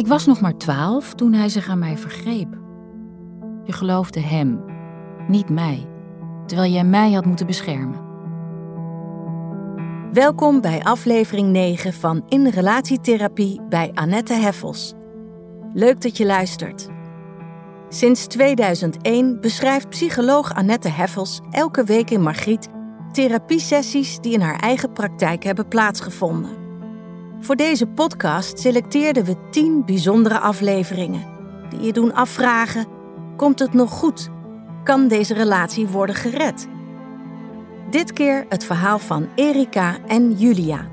Ik was nog maar twaalf toen hij zich aan mij vergreep. Je geloofde hem, niet mij, terwijl jij mij had moeten beschermen. Welkom bij aflevering 9 van In Relatietherapie bij Annette Heffels. Leuk dat je luistert. Sinds 2001 beschrijft psycholoog Annette Heffels elke week in Margriet therapiesessies die in haar eigen praktijk hebben plaatsgevonden. Voor deze podcast selecteerden we 10 bijzondere afleveringen die je doen afvragen: komt het nog goed? Kan deze relatie worden gered? Dit keer het verhaal van Erika en Julia.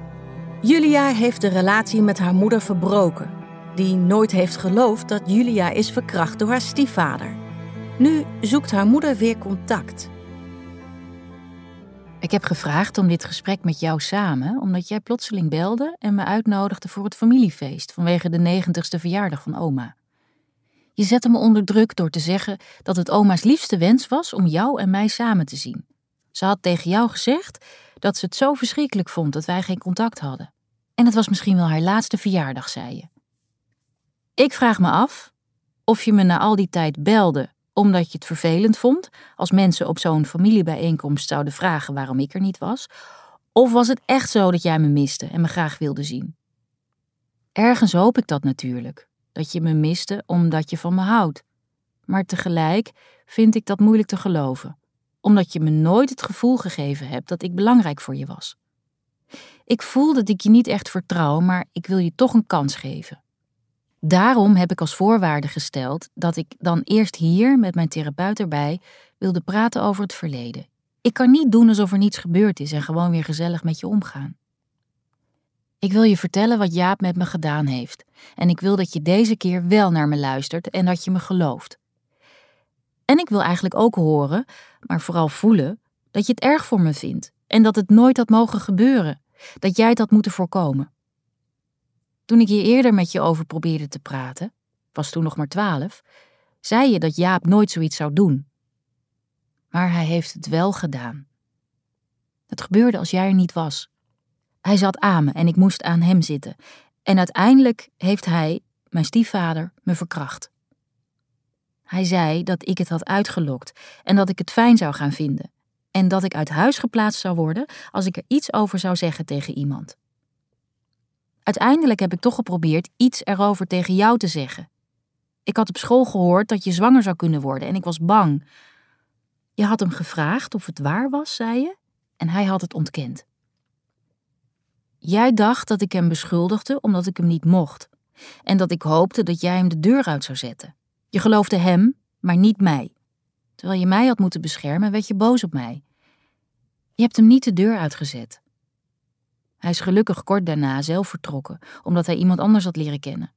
Julia heeft de relatie met haar moeder verbroken, die nooit heeft geloofd dat Julia is verkracht door haar stiefvader. Nu zoekt haar moeder weer contact. Ik heb gevraagd om dit gesprek met jou samen, omdat jij plotseling belde en me uitnodigde voor het familiefeest vanwege de negentigste verjaardag van oma. Je zette me onder druk door te zeggen dat het oma's liefste wens was om jou en mij samen te zien. Ze had tegen jou gezegd dat ze het zo verschrikkelijk vond dat wij geen contact hadden. En het was misschien wel haar laatste verjaardag, zei je. Ik vraag me af of je me na al die tijd belde omdat je het vervelend vond als mensen op zo'n familiebijeenkomst zouden vragen waarom ik er niet was, of was het echt zo dat jij me miste en me graag wilde zien? Ergens hoop ik dat natuurlijk, dat je me miste omdat je van me houdt. Maar tegelijk vind ik dat moeilijk te geloven, omdat je me nooit het gevoel gegeven hebt dat ik belangrijk voor je was. Ik voel dat ik je niet echt vertrouw, maar ik wil je toch een kans geven. Daarom heb ik als voorwaarde gesteld dat ik dan eerst hier met mijn therapeut erbij wilde praten over het verleden. Ik kan niet doen alsof er niets gebeurd is en gewoon weer gezellig met je omgaan. Ik wil je vertellen wat Jaap met me gedaan heeft. En ik wil dat je deze keer wel naar me luistert en dat je me gelooft. En ik wil eigenlijk ook horen, maar vooral voelen, dat je het erg voor me vindt en dat het nooit had mogen gebeuren, dat jij het had moeten voorkomen. Toen ik hier eerder met je over probeerde te praten, was toen nog maar twaalf, zei je dat Jaap nooit zoiets zou doen. Maar hij heeft het wel gedaan. Het gebeurde als jij er niet was. Hij zat aan me en ik moest aan hem zitten. En uiteindelijk heeft hij, mijn stiefvader, me verkracht. Hij zei dat ik het had uitgelokt en dat ik het fijn zou gaan vinden. En dat ik uit huis geplaatst zou worden als ik er iets over zou zeggen tegen iemand. Uiteindelijk heb ik toch geprobeerd iets erover tegen jou te zeggen. Ik had op school gehoord dat je zwanger zou kunnen worden en ik was bang. Je had hem gevraagd of het waar was, zei je, en hij had het ontkend. Jij dacht dat ik hem beschuldigde omdat ik hem niet mocht en dat ik hoopte dat jij hem de deur uit zou zetten. Je geloofde hem, maar niet mij. Terwijl je mij had moeten beschermen, werd je boos op mij. Je hebt hem niet de deur uitgezet. Hij is gelukkig kort daarna zelf vertrokken, omdat hij iemand anders had leren kennen.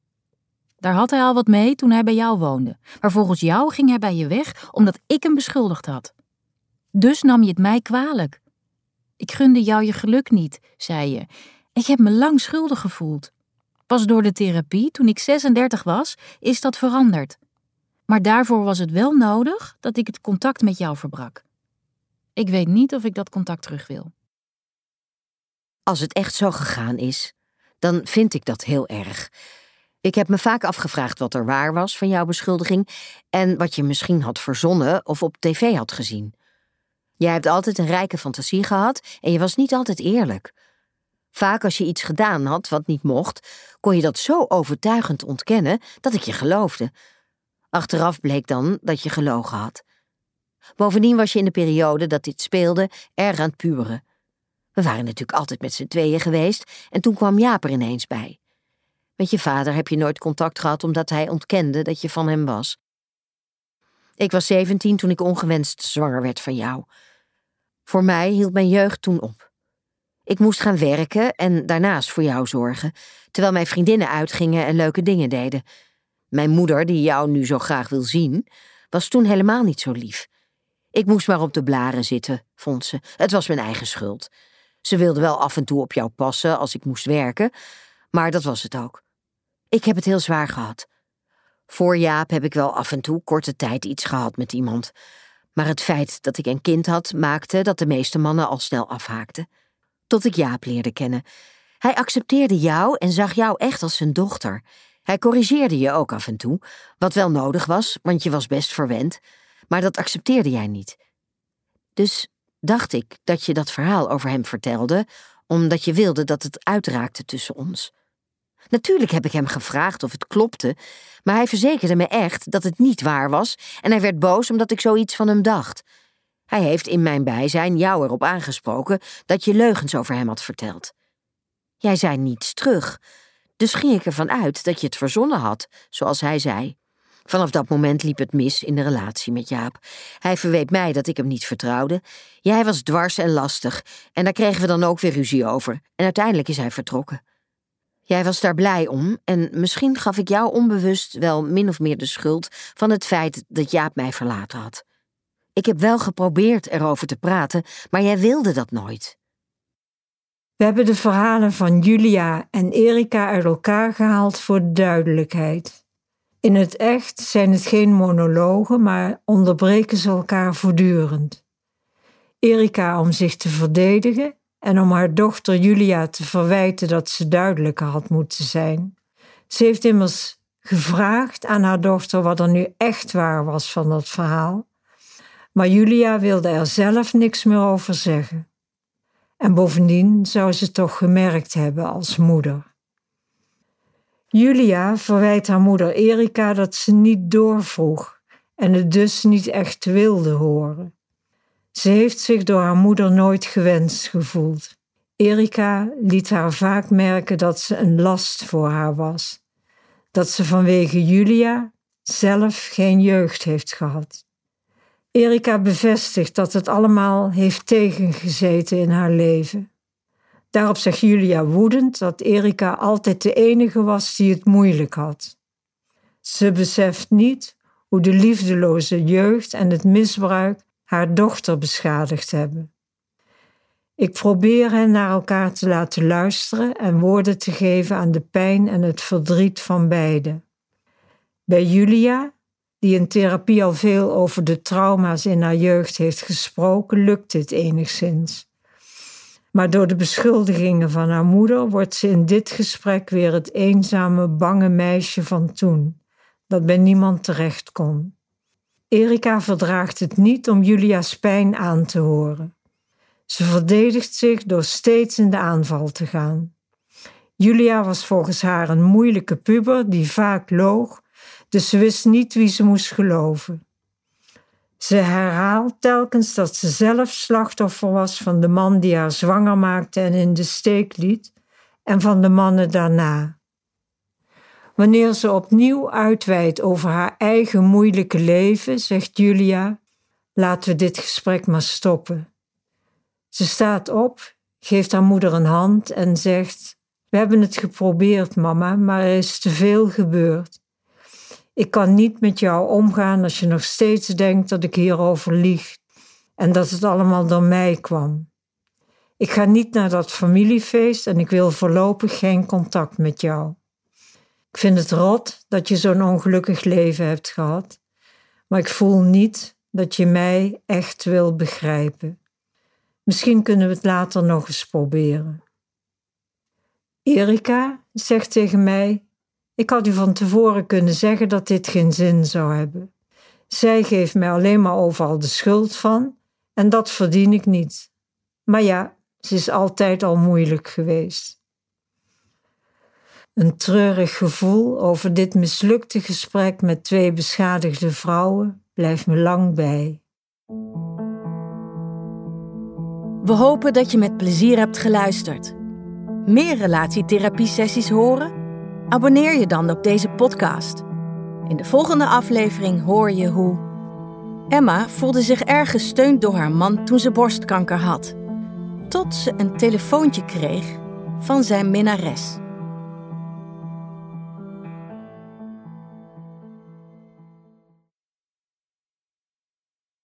Daar had hij al wat mee toen hij bij jou woonde, maar volgens jou ging hij bij je weg omdat ik hem beschuldigd had. Dus nam je het mij kwalijk. Ik gunde jou je geluk niet, zei je. Ik heb me lang schuldig gevoeld. Pas door de therapie, toen ik 36 was, is dat veranderd. Maar daarvoor was het wel nodig dat ik het contact met jou verbrak. Ik weet niet of ik dat contact terug wil. Als het echt zo gegaan is, dan vind ik dat heel erg. Ik heb me vaak afgevraagd wat er waar was van jouw beschuldiging en wat je misschien had verzonnen of op tv had gezien. Jij hebt altijd een rijke fantasie gehad en je was niet altijd eerlijk. Vaak als je iets gedaan had wat niet mocht, kon je dat zo overtuigend ontkennen dat ik je geloofde. Achteraf bleek dan dat je gelogen had. Bovendien was je in de periode dat dit speelde erg aan het puren. We waren natuurlijk altijd met z'n tweeën geweest en toen kwam Jaap er ineens bij. Met je vader heb je nooit contact gehad omdat hij ontkende dat je van hem was. Ik was zeventien toen ik ongewenst zwanger werd van jou. Voor mij hield mijn jeugd toen op. Ik moest gaan werken en daarnaast voor jou zorgen, terwijl mijn vriendinnen uitgingen en leuke dingen deden. Mijn moeder, die jou nu zo graag wil zien, was toen helemaal niet zo lief. Ik moest maar op de blaren zitten, vond ze. Het was mijn eigen schuld. Ze wilde wel af en toe op jou passen als ik moest werken, maar dat was het ook. Ik heb het heel zwaar gehad. Voor Jaap heb ik wel af en toe korte tijd iets gehad met iemand. Maar het feit dat ik een kind had, maakte dat de meeste mannen al snel afhaakten. Tot ik Jaap leerde kennen. Hij accepteerde jou en zag jou echt als zijn dochter. Hij corrigeerde je ook af en toe, wat wel nodig was, want je was best verwend, maar dat accepteerde jij niet. Dus dacht ik dat je dat verhaal over hem vertelde, omdat je wilde dat het uitraakte tussen ons. Natuurlijk heb ik hem gevraagd of het klopte, maar hij verzekerde me echt dat het niet waar was en hij werd boos omdat ik zoiets van hem dacht. Hij heeft in mijn bijzijn jou erop aangesproken dat je leugens over hem had verteld. Jij zei niets terug, dus ging ik ervan uit dat je het verzonnen had, zoals hij zei. Vanaf dat moment liep het mis in de relatie met Jaap. Hij verweet mij dat ik hem niet vertrouwde. Jij was dwars en lastig, en daar kregen we dan ook weer ruzie over. En uiteindelijk is hij vertrokken. Jij was daar blij om, en misschien gaf ik jou onbewust wel min of meer de schuld van het feit dat Jaap mij verlaten had. Ik heb wel geprobeerd erover te praten, maar jij wilde dat nooit. We hebben de verhalen van Julia en Erika uit elkaar gehaald voor duidelijkheid. In het echt zijn het geen monologen, maar onderbreken ze elkaar voortdurend. Erika om zich te verdedigen en om haar dochter Julia te verwijten dat ze duidelijker had moeten zijn. Ze heeft immers gevraagd aan haar dochter wat er nu echt waar was van dat verhaal, maar Julia wilde er zelf niks meer over zeggen. En bovendien zou ze toch gemerkt hebben als moeder. Julia verwijt haar moeder Erika dat ze niet doorvroeg en het dus niet echt wilde horen. Ze heeft zich door haar moeder nooit gewenst gevoeld. Erika liet haar vaak merken dat ze een last voor haar was, dat ze vanwege Julia zelf geen jeugd heeft gehad. Erika bevestigt dat het allemaal heeft tegengezeten in haar leven. Daarop zegt Julia woedend dat Erika altijd de enige was die het moeilijk had. Ze beseft niet hoe de liefdeloze jeugd en het misbruik haar dochter beschadigd hebben. Ik probeer hen naar elkaar te laten luisteren en woorden te geven aan de pijn en het verdriet van beiden. Bij Julia, die in therapie al veel over de trauma's in haar jeugd heeft gesproken, lukt dit enigszins. Maar door de beschuldigingen van haar moeder wordt ze in dit gesprek weer het eenzame, bange meisje van toen, dat bij niemand terecht kon. Erika verdraagt het niet om Julia's pijn aan te horen. Ze verdedigt zich door steeds in de aanval te gaan. Julia was volgens haar een moeilijke puber die vaak loog, dus ze wist niet wie ze moest geloven. Ze herhaalt telkens dat ze zelf slachtoffer was van de man die haar zwanger maakte en in de steek liet, en van de mannen daarna. Wanneer ze opnieuw uitweidt over haar eigen moeilijke leven, zegt Julia: Laten we dit gesprek maar stoppen. Ze staat op, geeft haar moeder een hand en zegt: We hebben het geprobeerd, mama, maar er is te veel gebeurd. Ik kan niet met jou omgaan als je nog steeds denkt dat ik hierover lieg en dat het allemaal door mij kwam. Ik ga niet naar dat familiefeest en ik wil voorlopig geen contact met jou. Ik vind het rot dat je zo'n ongelukkig leven hebt gehad, maar ik voel niet dat je mij echt wil begrijpen. Misschien kunnen we het later nog eens proberen. Erika zegt tegen mij: Ik had u van tevoren kunnen zeggen dat dit geen zin zou hebben. Zij geeft mij alleen maar overal de schuld van en dat verdien ik niet. Maar ja, ze is altijd al moeilijk geweest. Een treurig gevoel over dit mislukte gesprek met twee beschadigde vrouwen blijft me lang bij. We hopen dat je met plezier hebt geluisterd. Meer relatietherapie-sessies horen? Abonneer je dan op deze podcast. In de volgende aflevering hoor je hoe. Emma voelde zich erg gesteund door haar man toen ze borstkanker had. Tot ze een telefoontje kreeg van zijn minnares.